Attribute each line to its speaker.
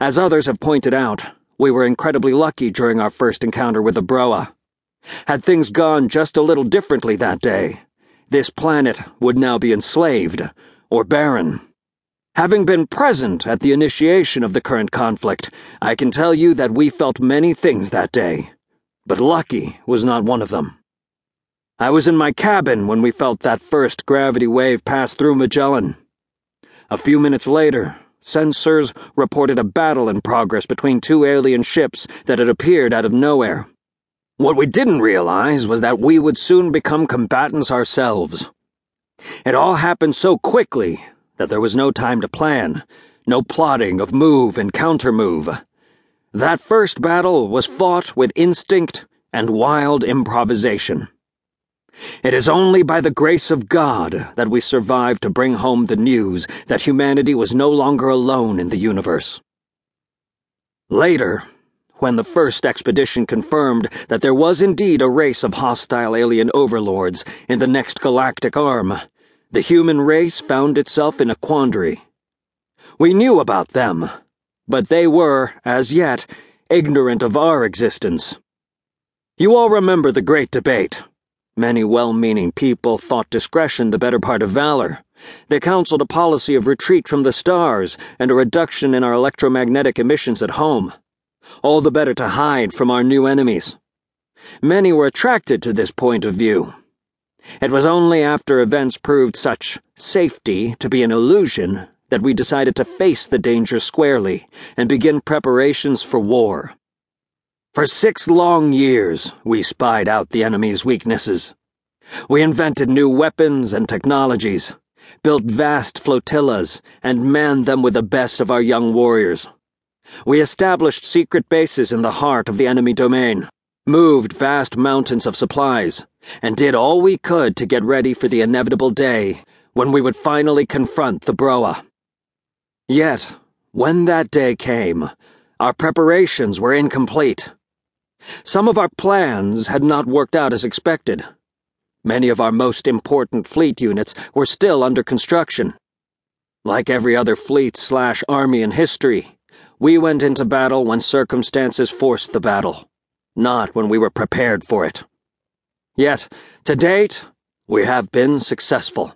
Speaker 1: As others have pointed out, we were incredibly lucky during our first encounter with the Broa. Had things gone just a little differently that day, this planet would now be enslaved or barren. Having been present at the initiation of the current conflict, I can tell you that we felt many things that day, but lucky was not one of them. I was in my cabin when we felt that first gravity wave pass through Magellan. A few minutes later, sensors reported a battle in progress between two alien ships that had appeared out of nowhere. What we didn't realize was that we would soon become combatants ourselves. It all happened so quickly that there was no time to plan, no plotting of move and countermove. That first battle was fought with instinct and wild improvisation. It is only by the grace of God that we survived to bring home the news that humanity was no longer alone in the universe. Later, when the first expedition confirmed that there was indeed a race of hostile alien overlords in the next galactic arm, the human race found itself in a quandary. We knew about them, but they were, as yet, ignorant of our existence. You all remember the Great Debate. Many well meaning people thought discretion the better part of valor. They counseled a policy of retreat from the stars and a reduction in our electromagnetic emissions at home. All the better to hide from our new enemies. Many were attracted to this point of view it was only after events proved such safety to be an illusion that we decided to face the danger squarely and begin preparations for war. For six long years, we spied out the enemy's weaknesses. We invented new weapons and technologies, built vast flotillas, and manned them with the best of our young warriors. We established secret bases in the heart of the enemy domain moved vast mountains of supplies, and did all we could to get ready for the inevitable day when we would finally confront the Broa. Yet, when that day came, our preparations were incomplete. Some of our plans had not worked out as expected. Many of our most important fleet units were still under construction. Like every other fleet slash army in history, we went into battle when circumstances forced the battle not when we were prepared for it. Yet, to date, we have been successful.